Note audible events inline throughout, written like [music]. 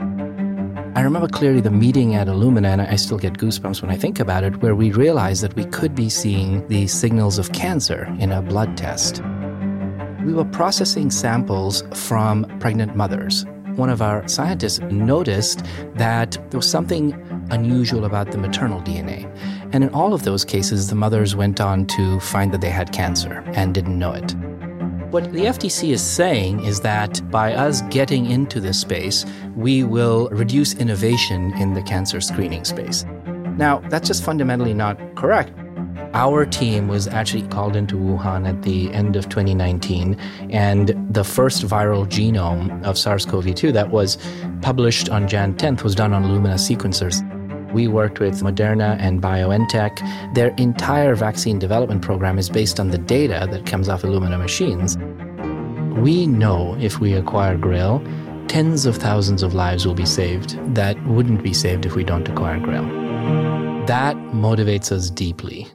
I remember clearly the meeting at Illumina, and I still get goosebumps when I think about it, where we realized that we could be seeing the signals of cancer in a blood test. We were processing samples from pregnant mothers. One of our scientists noticed that there was something unusual about the maternal DNA. And in all of those cases, the mothers went on to find that they had cancer and didn't know it. What the FTC is saying is that by us getting into this space, we will reduce innovation in the cancer screening space. Now, that's just fundamentally not correct. Our team was actually called into Wuhan at the end of 2019, and the first viral genome of SARS CoV 2 that was published on Jan 10th was done on Illumina sequencers. We worked with Moderna and BioNTech. Their entire vaccine development program is based on the data that comes off Illumina machines. We know if we acquire Grail, tens of thousands of lives will be saved that wouldn't be saved if we don't acquire Grail. That motivates us deeply.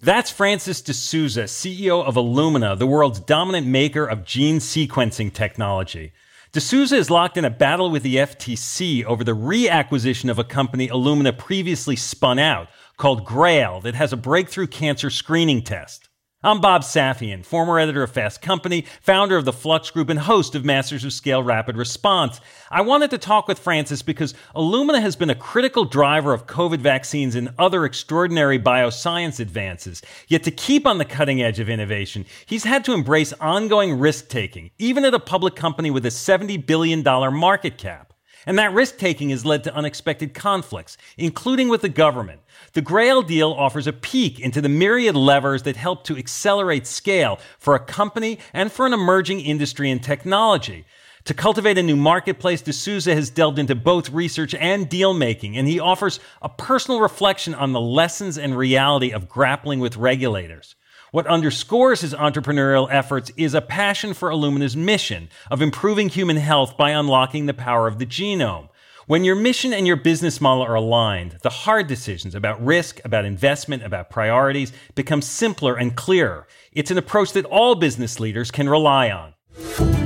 That's Francis deSouza, CEO of Illumina, the world's dominant maker of gene sequencing technology. deSouza is locked in a battle with the FTC over the reacquisition of a company Illumina previously spun out called Grail that has a breakthrough cancer screening test. I'm Bob Safian, former editor of Fast Company, founder of the Flux Group, and host of Masters of Scale Rapid Response. I wanted to talk with Francis because Illumina has been a critical driver of COVID vaccines and other extraordinary bioscience advances. Yet to keep on the cutting edge of innovation, he's had to embrace ongoing risk taking, even at a public company with a $70 billion market cap. And that risk taking has led to unexpected conflicts, including with the government. The Grail deal offers a peek into the myriad levers that help to accelerate scale for a company and for an emerging industry and technology. To cultivate a new marketplace, deSouza has delved into both research and deal making, and he offers a personal reflection on the lessons and reality of grappling with regulators. What underscores his entrepreneurial efforts is a passion for Illumina's mission of improving human health by unlocking the power of the genome. When your mission and your business model are aligned, the hard decisions about risk, about investment, about priorities become simpler and clearer. It's an approach that all business leaders can rely on.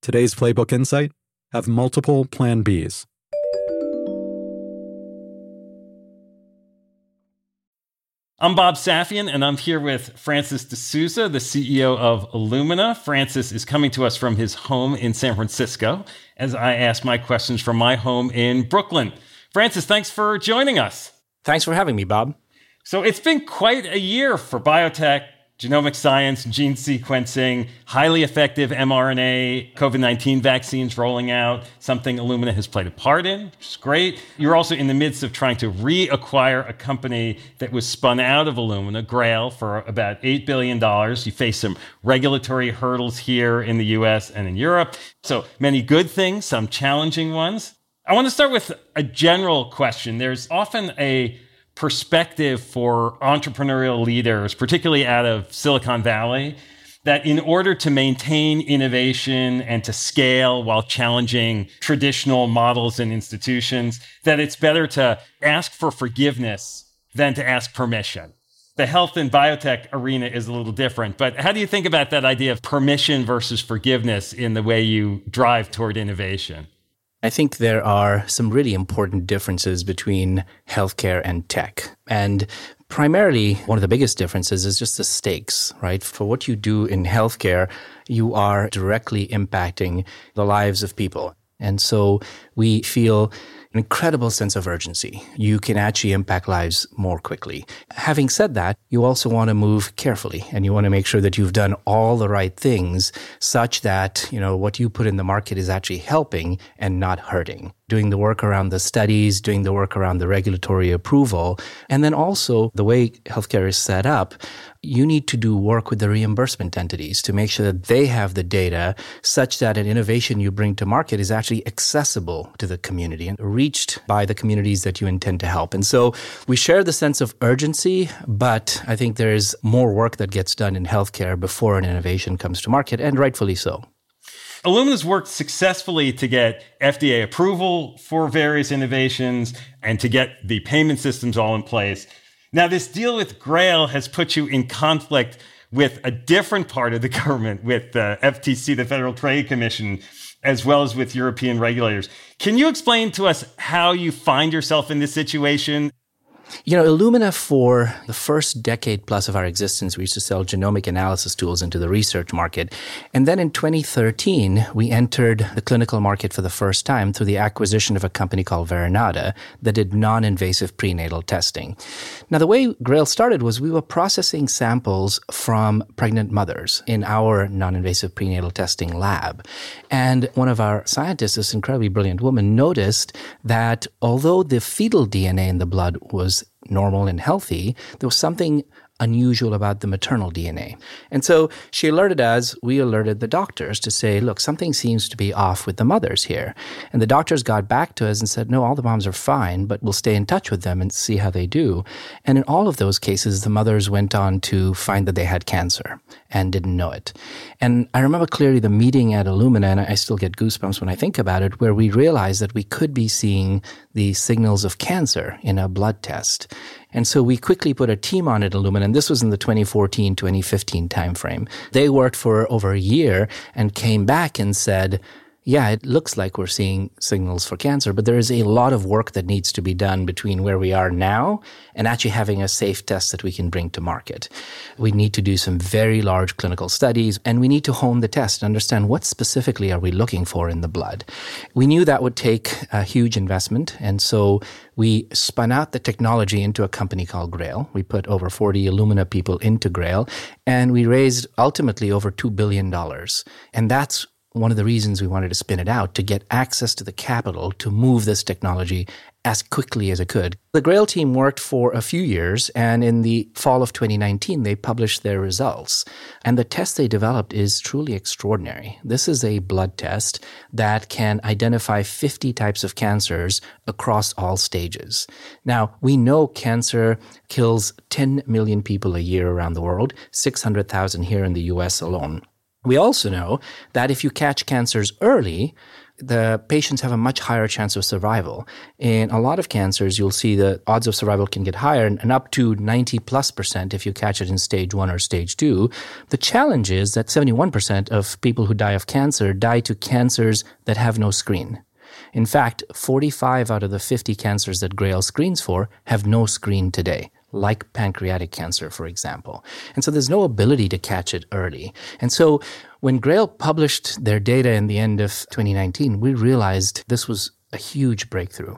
Today's Playbook Insight have multiple Plan Bs. I'm Bob Safian, and I'm here with Francis deSouza, the CEO of Illumina. Francis is coming to us from his home in San Francisco as I ask my questions from my home in Brooklyn. Francis, thanks for joining us. Thanks for having me, Bob. So it's been quite a year for biotech, genomic science, gene sequencing, highly effective mRNA COVID 19 vaccines rolling out, something Illumina has played a part in, which is great. You're also in the midst of trying to reacquire a company that was spun out of Illumina, Grail, for about $8 billion. You face some regulatory hurdles here in the US and in Europe. So many good things, some challenging ones. I want to start with a general question. There's often a perspective for entrepreneurial leaders, particularly out of Silicon Valley, that in order to maintain innovation and to scale while challenging traditional models and institutions, that it's better to ask for forgiveness than to ask permission. The health and biotech arena is a little different, but how do you think about that idea of permission versus forgiveness in the way you drive toward innovation? I think there are some really important differences between healthcare and tech. And primarily, one of the biggest differences is just the stakes, right? For what you do in healthcare, you are directly impacting the lives of people. And so we feel an incredible sense of urgency. You can actually impact lives more quickly. Having said that, you also want to move carefully and you want to make sure that you've done all the right things such that, you know, what you put in the market is actually helping and not hurting doing the work around the studies, doing the work around the regulatory approval. And then also the way healthcare is set up, you need to do work with the reimbursement entities to make sure that they have the data such that an innovation you bring to market is actually accessible to the community and reached by the communities that you intend to help. And so we share the sense of urgency, but I think there is more work that gets done in healthcare before an innovation comes to market, and rightfully so. Illumina's worked successfully to get FDA approval for various innovations and to get the payment systems all in place. Now, this deal with Grail has put you in conflict with a different part of the [laughs] government, with uh, the FTC, the Federal Trade Commission, as well as with European regulators. Can you explain to us how you find yourself in this situation you know, Illumina, for the first decade plus of our existence, we used to sell genomic analysis tools into the research market. And then in 2013, we entered the clinical market for the first time through the acquisition of a company called Verinata that did non invasive prenatal testing. Now, the way Grail started was we were processing samples from pregnant mothers in our non invasive prenatal testing lab. And one of our scientists, this incredibly brilliant woman, noticed that although the fetal DNA in the blood was normal and healthy, there was something unusual about the maternal DNA. And so she alerted us, we alerted the doctors to say, look, something seems to be off with the mothers here. And the doctors got back to us and said, no, all the moms are fine, but we'll stay in touch with them and see how they do. And in all of those cases, the mothers went on to find that they had cancer and didn't know it. And I remember clearly the meeting at Illumina, and I still get goosebumps when I think about it, where we realized that we could be seeing the signals of cancer in a blood test. And so we quickly put a team on at Illumina, and this was in the 2014, 2015 timeframe. They worked for over a year and came back and said, yeah, it looks like we're seeing signals for cancer, but there is a lot of work that needs to be done between where we are now and actually having a safe test that we can bring to market. We need to do some very large clinical studies and we need to hone the test and understand what specifically are we looking for in the blood. We knew that would take a huge investment. And so we spun out the technology into a company called Grail. We put over 40 Illumina people into Grail and we raised ultimately over $2 billion. And that's one of the reasons we wanted to spin it out to get access to the capital to move this technology as quickly as it could. The Grail team worked for a few years, and in the fall of 2019, they published their results. And the test they developed is truly extraordinary. This is a blood test that can identify 50 types of cancers across all stages. Now, we know cancer kills 10 million people a year around the world, 600,000 here in the US alone. We also know that if you catch cancers early, the patients have a much higher chance of survival. In a lot of cancers, you'll see the odds of survival can get higher and up to 90 plus percent if you catch it in stage one or stage two. The challenge is that 71% of people who die of cancer die to cancers that have no screen. In fact, 45 out of the 50 cancers that Grail screens for have no screen today like pancreatic cancer, for example. And so there's no ability to catch it early. And so when Grail published their data in the end of 2019, we realized this was a huge breakthrough.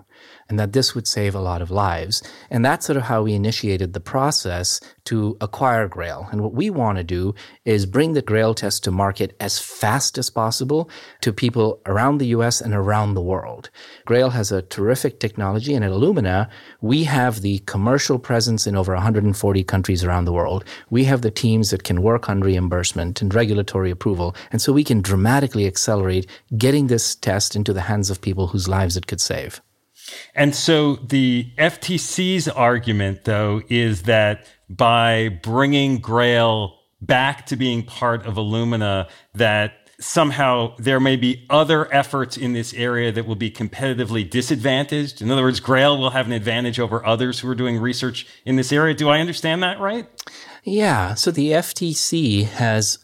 And that this would save a lot of lives. And that's sort of how we initiated the process to acquire Grail. And what we want to do is bring the Grail test to market as fast as possible to people around the US and around the world. Grail has a terrific technology, and at Illumina, we have the commercial presence in over 140 countries around the world. We have the teams that can work on reimbursement and regulatory approval. And so we can dramatically accelerate getting this test into the hands of people whose lives it could save. And so the FTC's argument, though, is that by bringing Grail back to being part of Illumina, that somehow there may be other efforts in this area that will be competitively disadvantaged. In other words, Grail will have an advantage over others who are doing research in this area. Do I understand that right? Yeah. So the FTC has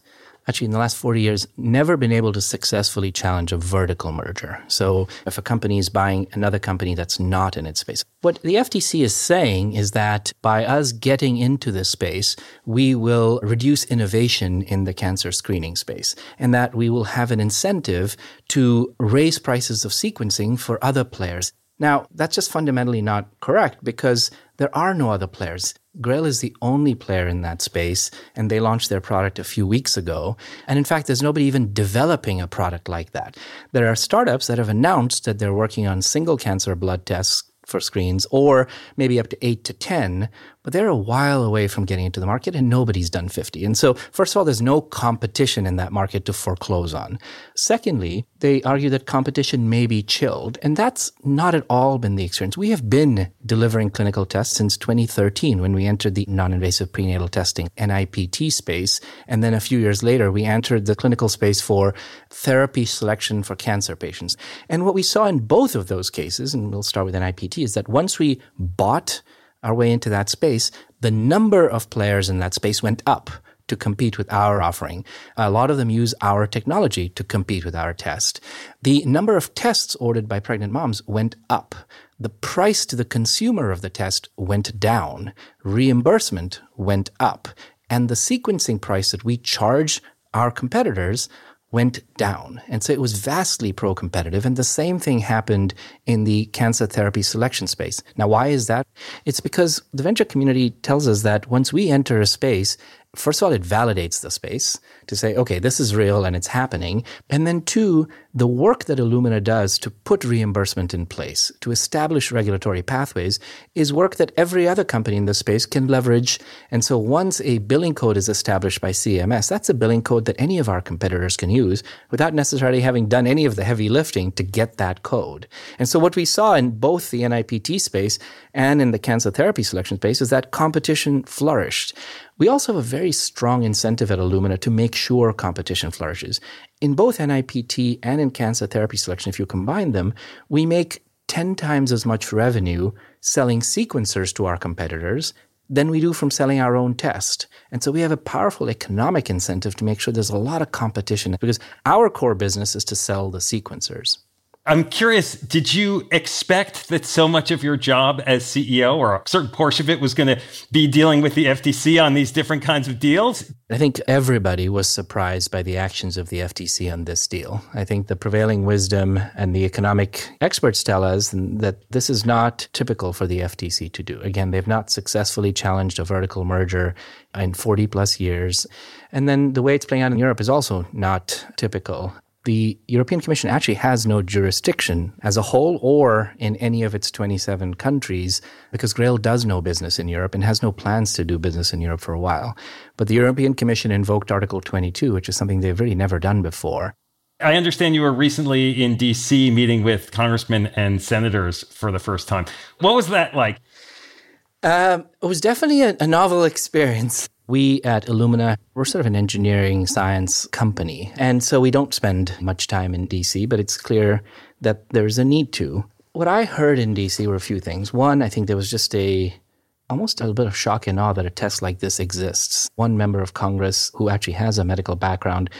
actually in the last 40 years never been able to successfully challenge a vertical merger. So if a company is buying another company that's not in its space. What the FTC is saying is that by us getting into this space, we will reduce innovation in the cancer screening space and that we will have an incentive to raise prices of sequencing for other players. Now, that's just fundamentally not correct because there are no other players. Grail is the only player in that space, and they launched their product a few weeks ago. And in fact, there's nobody even developing a product like that. There are startups that have announced that they're working on single cancer blood tests for screens, or maybe up to eight to 10, but they're a while away from getting into the market and nobody's done 50. And so, first of all, there's no competition in that market to foreclose on. Secondly, they argue that competition may be chilled, and that's not at all been the experience. We have been delivering clinical tests since 2013 when we entered the non-invasive prenatal testing NIPT space, and then a few years later we entered the clinical space for therapy selection for cancer patients. And what we saw in both of those cases, and we'll start with NIPT, is that once we bought our way into that space, the number of players in that space went up to compete with our offering. A lot of them use our technology to compete with our test. The number of tests ordered by pregnant moms went up. The price to the consumer of the test went down. Reimbursement went up. And the sequencing price that we charge our competitors went down. And so it was vastly pro competitive. And the same thing happened in the cancer therapy selection space. Now, why is that? It's because the venture community tells us that once we enter a space, first of all, it validates the space to say, okay, this is real and it's happening. And then two, the work that Illumina does to put reimbursement in place, to establish regulatory pathways, is work that every other company in the space can leverage. And so once a billing code is established by CMS, that's a billing code that any of our competitors can use without necessarily having done any of the heavy lifting to get that code. And so what we saw in both the NIPT space and in the cancer therapy selection space is that competition flourished. We also have a very strong incentive at Illumina to make sure competition flourishes. In both NIPT and in cancer therapy selection, if you combine them, we make 10 times as much revenue selling sequencers to our competitors than we do from selling our own test. And so we have a powerful economic incentive to make sure there's a lot of competition because our core business is to sell the sequencers. I'm curious, did you expect that so much of your job as CEO or a certain portion of it was going to be dealing with the FTC on these different kinds of deals? I think everybody was surprised by the actions of the FTC on this deal. I think the prevailing wisdom and the economic experts tell us that this is not typical for the FTC to do. Again, they've not successfully challenged a vertical merger in 40 plus years. And then the way it's playing out in Europe is also not typical the European Commission actually has no jurisdiction as a whole or in any of its 27 countries because Grail does no business in Europe and has no plans to do business in Europe for a while. But the European Commission invoked Article 22, which is something they've really never done before. I understand you were recently in DC meeting with congressmen and senators for the first time. What was that like? Um, it was definitely a, a novel experience. We at Illumina, we're sort of an engineering science company. And so we don't spend much time in DC, but it's clear that there's a need to. What I heard in DC were a few things. One, I think there was just a almost a little bit of shock and awe that a test like this exists. One member of Congress who actually has a medical background,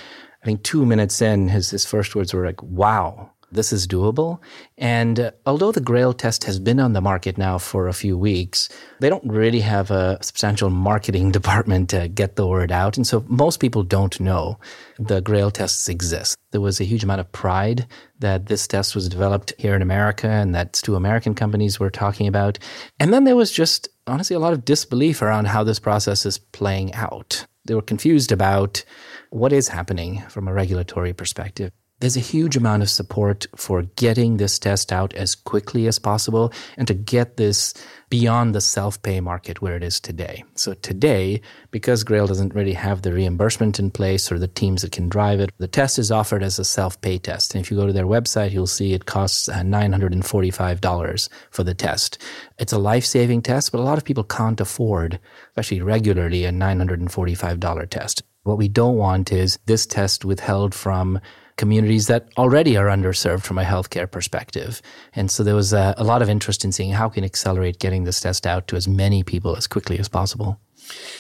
I think two minutes in, his, his first words were like, wow, this is doable. And uh, although the Grail test has been on the market now for a few weeks, they don't really have a substantial marketing [laughs] department to get the word out. And so most people don't know the Grail tests exist. There was a huge amount of pride that this test was developed here in America and that two American companies were talking about. And then there was just honestly a lot of disbelief around how this process is playing out. They were confused about what is happening from a regulatory perspective there's a huge amount of support for getting this test out as quickly as possible and to get this beyond the self pay market where it is today. So, today, because Grail doesn't really have the reimbursement in place or the teams that can drive it, the test is offered as a self pay test. And if you go to their website, you'll see it costs uh, $945 for the test. It's a life saving test, but a lot of people can't afford, especially regularly, a $945 test. What we don't want is this test withheld from communities that already are underserved from a healthcare perspective. And so there was a, a lot of interest in seeing how can accelerate getting this test out to as many people as quickly as possible.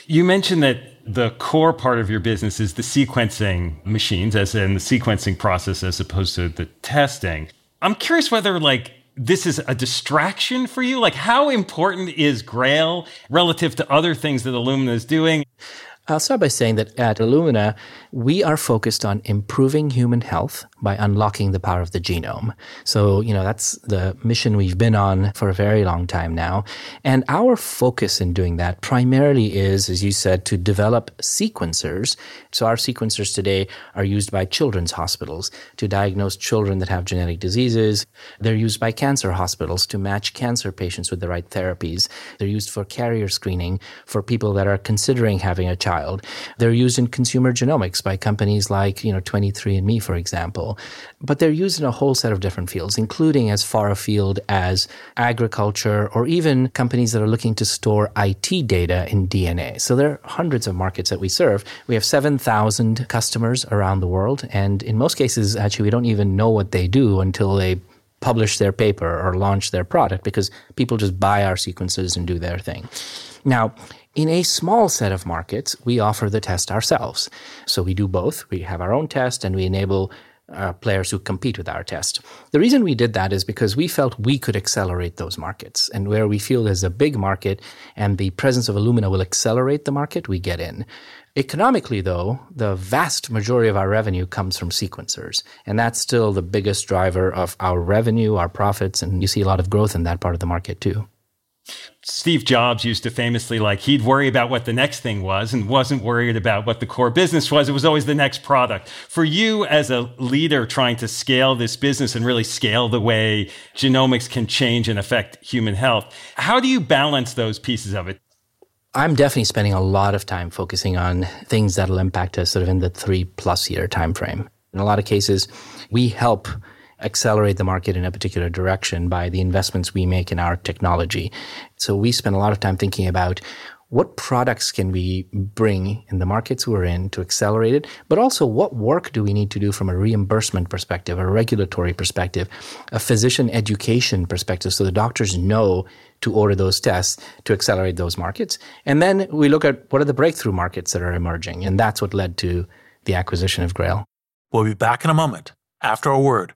You mentioned that the core part of your business is the sequencing machines, as in the sequencing process, as opposed to the testing. I'm curious whether, like, this is a distraction for you? Like, how important is Grail relative to other things that Illumina is doing? I'll start by saying that at Illumina, we are focused on improving human health by unlocking the power of the genome. So, you know, that's the mission we've been on for a very long time now. And our focus in doing that primarily is, as you said, to develop sequencers. So our sequencers today are used by children's hospitals to diagnose children that have genetic diseases. They're used by cancer hospitals to match cancer patients with the right therapies. They're used for carrier screening for people that are considering having a child child. They're used in consumer genomics by companies like, you know, 23andMe, for example. But they're used in a whole set of different fields, including as far afield as agriculture or even companies that are looking to store IT data in DNA. So there are hundreds of markets that we serve. We have 7,000 customers around the world. And in most cases, actually, we don't even know what they do until they publish their paper or launch their product because people just buy our sequencers and do their thing. Now, in a small set of markets, we offer the test ourselves. So we do both. We have our own test and we enable uh, players who compete with our test. The reason we did that is because we felt we could accelerate those markets. And where we feel there's a big market and the presence of Illumina will accelerate the market, we get in. Economically, though, the vast majority of our revenue comes from sequencers. And that's still the biggest driver of our revenue, our profits, and you see a lot of growth in that part of the market too. Steve Jobs used to famously like he'd worry about what the next thing was and wasn't worried about what the core business was. It was always the next product. For you as a leader trying to scale this business and really scale the way genomics can change and affect human health, how do you balance those pieces of it? I'm definitely spending a lot of time focusing on things that'll impact us sort of in the three plus year time frame. In a lot of cases, we help accelerate the market in a particular direction by the investments we make in our technology. So we spend a lot of time thinking about what products can we bring in the markets we're in to accelerate it, but also what work do we need to do from a reimbursement perspective, a regulatory perspective, a physician education perspective, so the doctors know to order those tests to accelerate those markets. And then we look at what are the breakthrough markets that are emerging, and that's what led to the acquisition of Grail. We'll be back in a moment after a word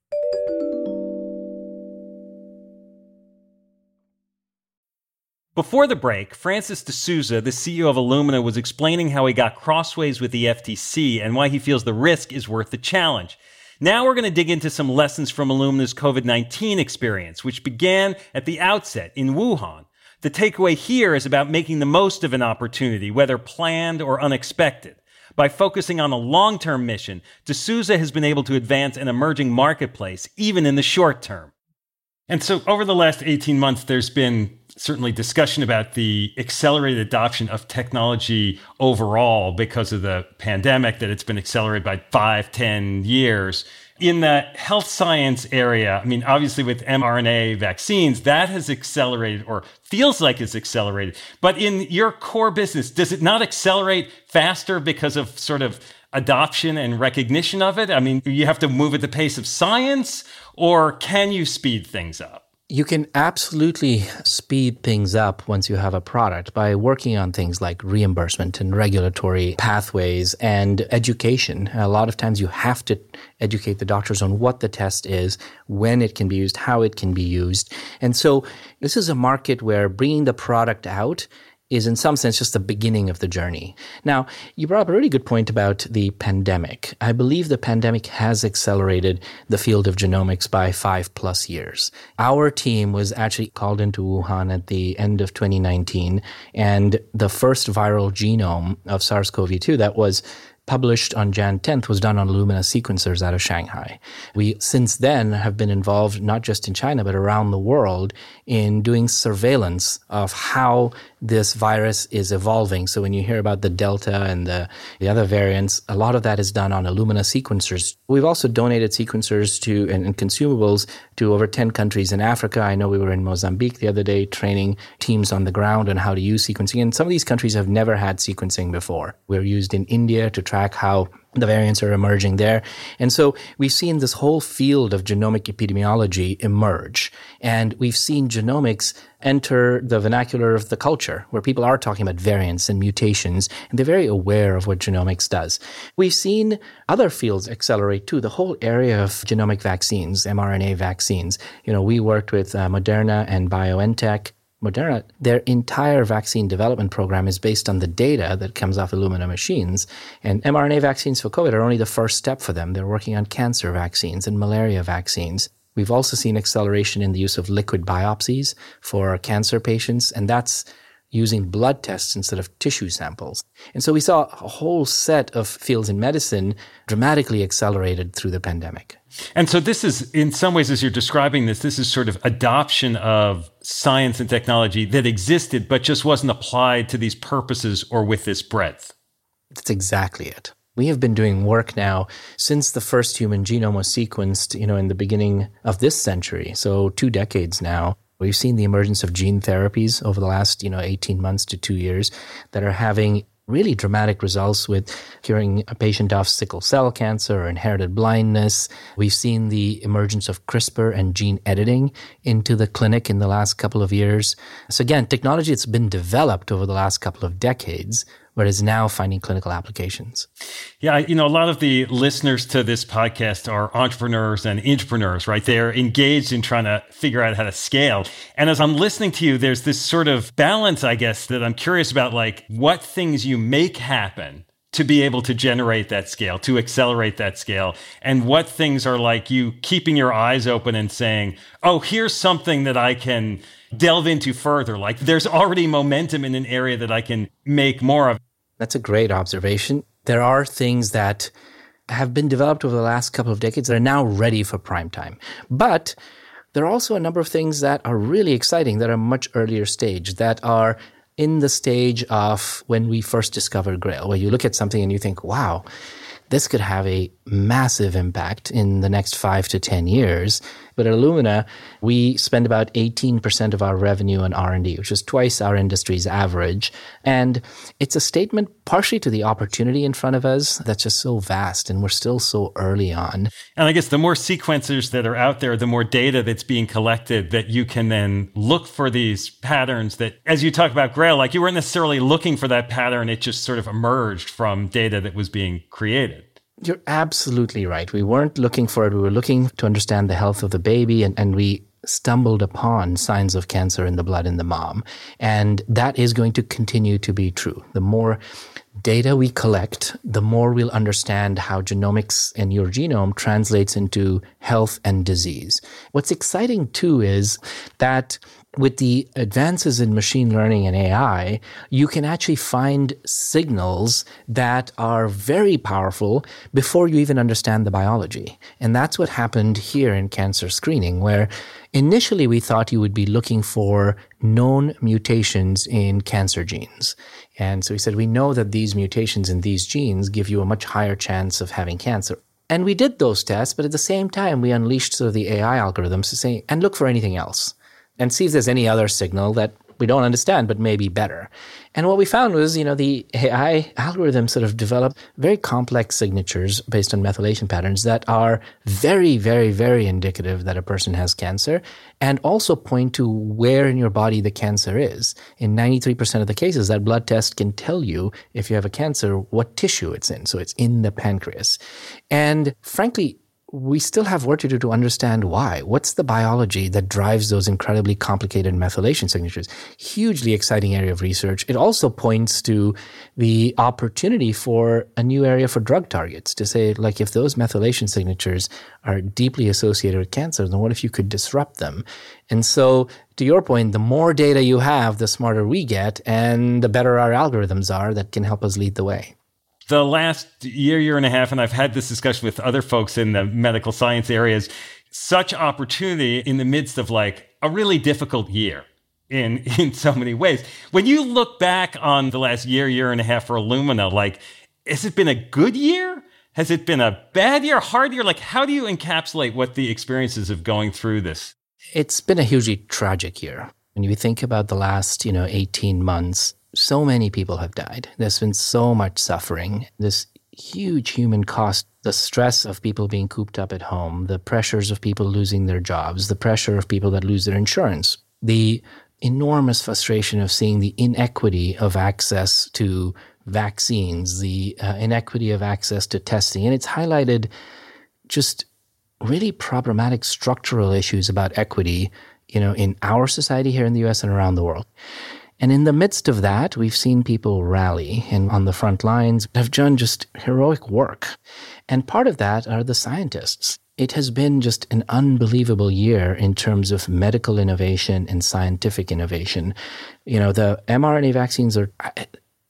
Before the break, Francis deSouza, the CEO of Illumina, was explaining how he got crossways with the FTC and why he feels the risk is worth the challenge. Now we're going to dig into some lessons from Illumina's COVID 19 experience, which began at the outset in Wuhan. The takeaway here is about making the most of an opportunity, whether planned or unexpected. By focusing on a long term mission, deSouza has been able to advance an emerging marketplace, even in the short term. And so, over the last 18 months, there's been certainly discussion about the accelerated adoption of technology overall because of the pandemic, that it's been accelerated by five, ten years. In the health science area, I mean, obviously with mRNA vaccines, that has accelerated or feels like it's accelerated. But in your core business, does it not accelerate faster because of sort of adoption and recognition of it? I mean, you have to move at the pace of science, or can you speed things up? You can absolutely speed things up once you have a product by working on things like reimbursement and regulatory pathways and education. A lot of times you have to educate the doctors on what the test is, when it can be used, how it can be used. And so this is a market where bringing the product out is in some sense just the beginning of the journey. Now, you brought up a really good point about the pandemic. I believe the pandemic has accelerated the field of genomics by five plus years. Our team was actually called into Wuhan at the end of 2019, and the first viral genome of SARS CoV 2 that was published on Jan 10th was done on Illumina sequencers out of Shanghai. We since then have been involved not just in China but around the world in doing surveillance of how this virus is evolving. So when you hear about the Delta and the, the other variants, a lot of that is done on Illumina sequencers. We've also donated sequencers to and, and consumables to over 10 countries in Africa. I know we were in Mozambique the other day training teams on the ground on how to use sequencing. And some of these countries have never had sequencing before. We're used in India to track how the variants are emerging there. And so we've seen this whole field of genomic epidemiology emerge. And we've seen genomics enter the vernacular of the culture where people are talking about variants and mutations and they're very aware of what genomics does. We've seen other fields accelerate too. The whole area of genomic vaccines, mRNA vaccines. You know, we worked with uh, Moderna and BioNTech Moderna, their entire vaccine development program is based on the data that comes off Illumina machines. And mRNA vaccines for COVID are only the first step for them. They're working on cancer vaccines and malaria vaccines. We've also seen acceleration in the use of liquid biopsies for cancer patients, and that's using blood tests instead of tissue samples. And so we saw a whole set of fields in medicine dramatically accelerated through the pandemic. And so this is, in some ways, as you're describing this, this is sort of adoption of science and technology that existed, but just wasn't applied to these purposes or with this breadth. That's exactly it. We have been doing work now since the first human genome was sequenced, you know, in the beginning of this century. So two decades now. We've seen the emergence of gene therapies over the last, you know, 18 months to two years that are having really dramatic results with curing a patient of sickle cell cancer or inherited blindness. We've seen the emergence of CRISPR and gene editing into the clinic in the last couple of years. So again, technology that's been developed over the last couple of decades but is now finding clinical applications. Yeah, you know, a lot of the listeners to this podcast are entrepreneurs and entrepreneurs, right? They're engaged in trying to figure out how to scale. And as I'm listening to you, there's this sort of balance, I guess, that I'm curious about, like what things you make happen to be able to generate that scale, to accelerate that scale, and what things are like you keeping your eyes open and saying, oh, here's something that I can delve into further. Like there's already momentum in an area that I can make more of. That's a great observation. There are things that have been developed over the last couple of decades that are now ready for prime time. But there are also a number of things that are really exciting that are much earlier stage that are in the stage of when we first discovered Grail, where you look at something and you think, wow, this could have a massive impact in the next five to 10 years But at Illumina, we spend about 18% of our revenue on R&D, which is twice our industry's average. And it's a statement partially to the opportunity in front of us that's just so vast and we're still so early on. And I guess the more sequencers that are out there, the more data that's being collected that you can then look for these patterns that, as you talk about Grail, like you weren't necessarily looking for that pattern. It just sort of emerged from data that was being created. You're absolutely right. We weren't looking for it. We were looking to understand the health of the baby, and, and we stumbled upon signs of cancer in the blood in the mom. And that is going to continue to be true. The more data we collect, the more we'll understand how genomics and your genome translates into health and disease. What's exciting too is that with the advances in machine learning and AI, you can actually find signals that are very powerful before you even understand the biology. And that's what happened here in cancer screening, where initially we thought you would be looking for known mutations in cancer genes. And so we said, we know that these mutations in these genes give you a much higher chance of having cancer. And we did those tests, but at the same time, we unleashed sort of the AI algorithms to say, and look for anything else and see if there's any other signal that we don't understand, but maybe better. And what we found was, you know, the AI algorithm sort of developed very complex signatures based on methylation patterns that are very, very, very indicative that a person has cancer and also point to where in your body the cancer is. In 93% of the cases, that blood test can tell you if you have a cancer, what tissue it's in. So it's in the pancreas. And frankly, we still have work to do to understand why. What's the biology that drives those incredibly complicated methylation signatures? Hugely exciting area of research. It also points to the opportunity for a new area for drug targets to say, like, if those methylation signatures are deeply associated with cancer, then what if you could disrupt them? And so, to your point, the more data you have, the smarter we get and the better our algorithms are that can help us lead the way the last year, year and a half, and I've had this discussion with other folks in the medical science areas, such opportunity in the midst of like a really difficult year in [laughs] in so many ways. When you look back on the last year, year and a half for Illumina, like, has it been a good year? Has it been a bad year, hard year? Like, how do you encapsulate what the experiences of going through this? It's been a hugely tragic year. When you think about the last, you know, 18 months, so many people have died. There's been so much suffering. This huge human cost, the stress of people being cooped up at home, the pressures of people losing their jobs, the pressure of people that lose their insurance, the enormous frustration of seeing the inequity of access to vaccines, the uh, inequity of access to testing. And it's highlighted just really problematic structural issues about equity, you know, in our society here in the US and around the world. And in the midst of that, we've seen people rally and on the front lines have done just heroic work. And part of that are the scientists. It has been just an unbelievable year in terms of medical innovation and scientific innovation. You know, the mRNA vaccines are,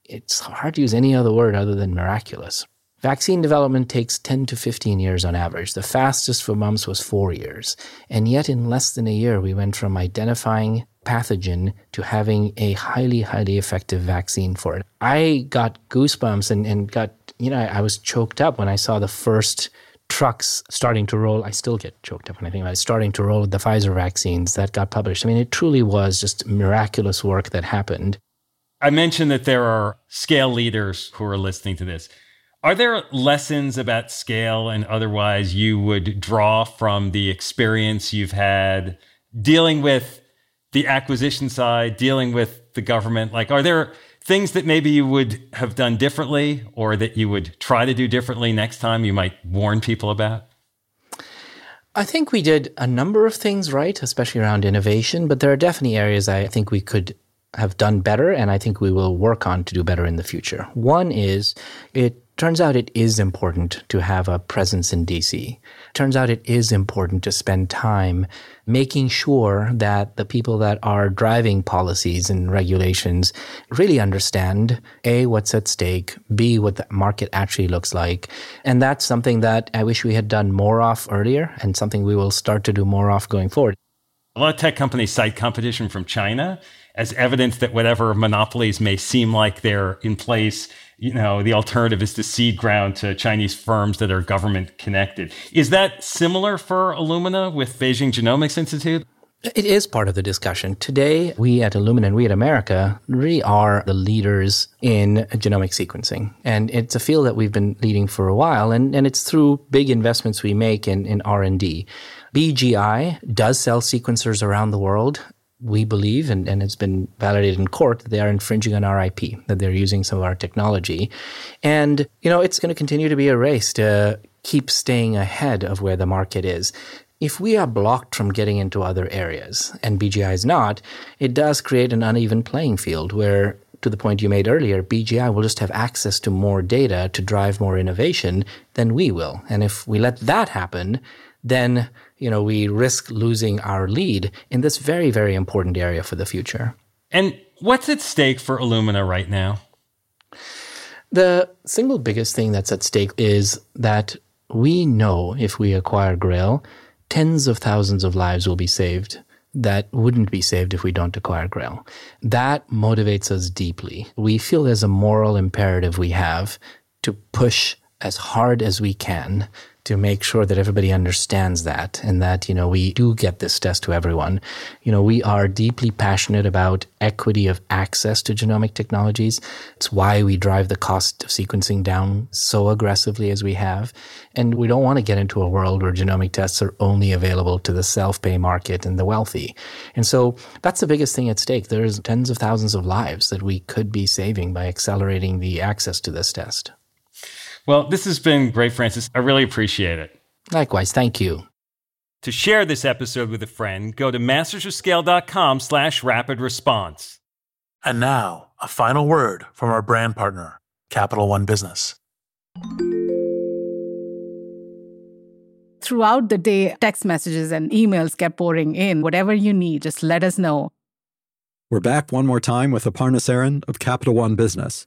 it's hard to use any other word other than miraculous. Vaccine development takes 10 to 15 years on average. The fastest for mumps was four years. And yet, in less than a year, we went from identifying pathogen to having a highly, highly effective vaccine for it. I got goosebumps and, and got, you know, I, I was choked up when I saw the first trucks starting to roll. I still get choked up when I think about it, starting to roll with the Pfizer vaccines that got published. I mean, it truly was just miraculous work that happened. I mentioned that there are scale leaders who are listening to this. Are there lessons about scale and otherwise you would draw from the experience you've had dealing with the acquisition side, dealing with the government? Like, are there things that maybe you would have done differently or that you would try to do differently next time you might warn people about? I think we did a number of things right, especially around innovation, but there are definitely areas I think we could have done better and I think we will work on to do better in the future. One is it Turns out it is important to have a presence in DC. Turns out it is important to spend time making sure that the people that are driving policies and regulations really understand A, what's at stake, B, what the market actually looks like. And that's something that I wish we had done more of earlier and something we will start to do more of going forward. A lot of tech companies cite competition from China as evidence that whatever monopolies may seem like they're in place you know, the alternative is to cede ground to Chinese firms that are government connected. Is that similar for Illumina with Beijing Genomics Institute? It is part of the discussion. Today, we at Illumina and we at America really are the leaders in genomic sequencing. And it's a field that we've been leading for a while, and, and it's through big investments we make in, in R&D. BGI does sell sequencers around the world we believe, and, and it's been validated in court, that they are infringing on our IP, that they're using some of our technology. And, you know, it's going to continue to be a race to keep staying ahead of where the market is. If we are blocked from getting into other areas, and BGI is not, it does create an uneven playing field where to the point you made earlier, BGI will just have access to more data to drive more innovation than we will. And if we let that happen, then you know we risk losing our lead in this very very important area for the future. And what's at stake for Illumina right now? The single biggest thing that's at stake is that we know if we acquire Grail, tens of thousands of lives will be saved that wouldn't be saved if we don't acquire Grail. That motivates us deeply. We feel there's a moral imperative we have to push as hard as we can to make sure that everybody understands that and that, you know, we do get this test to everyone. You know, we are deeply passionate about equity of access to genomic technologies. It's why we drive the cost of sequencing down so aggressively as we have. And we don't want to get into a world where genomic tests are only available to the self-pay market and the wealthy. And so that's the biggest thing at stake. There's tens of thousands of lives that we could be saving by accelerating the access to this test. Well, this has been great, Francis. I really appreciate it. Likewise, thank you. To share this episode with a friend, go to mastersofscale.com slash rapid response. And now, a final word from our brand partner, Capital One Business. Throughout the day, text messages and emails kept pouring in. Whatever you need, just let us know. We're back one more time with Aparna Saran of Capital One Business.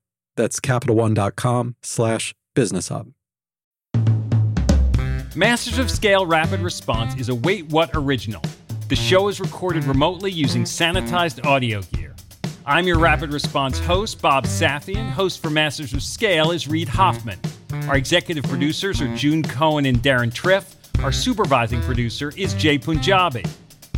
That's CapitalOne.com slash business hub. Masters of Scale Rapid Response is a Wait What original. The show is recorded remotely using sanitized audio gear. I'm your Rapid Response host, Bob Safian. Host for Masters of Scale is Reid Hoffman. Our executive producers are June Cohen and Deron Triff. Our supervising producer is Jay Punjabi.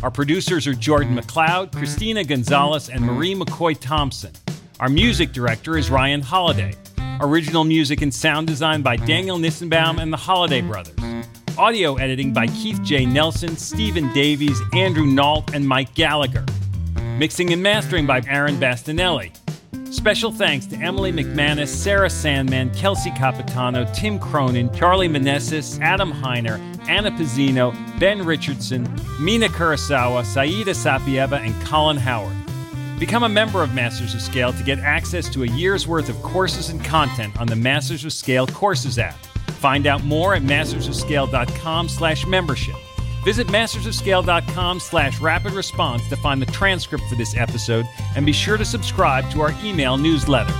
Our producers are Jordan McLeod, Christina Gonzalez, and Marie McCoy Thompson. Our music director is Ryan Holiday. Original music and sound design by Daniel Nissenbaum and the Holiday Brothers. Audio editing by Keith J. Nelson, Stephen Davies, Andrew Nault, and Mike Gallagher. Mixing and mastering by Aaron Bastinelli. Special thanks to Emily McManus, Sarah Sandman, Kelsey Capitano, Tim Cronin, Charlie Manessis, Adam Heiner, Anna Pizzino, Ben Richardson, Mina Kurosawa, Saida Sapieva, and Colin Howard. Become a member of Masters of Scale to get access to a year's worth of courses and content on the Masters of Scale Courses app. Find out more at mastersofscale.com slash membership. Visit mastersofscale.com slash rapid response to find the transcript for this episode and be sure to subscribe to our email newsletter.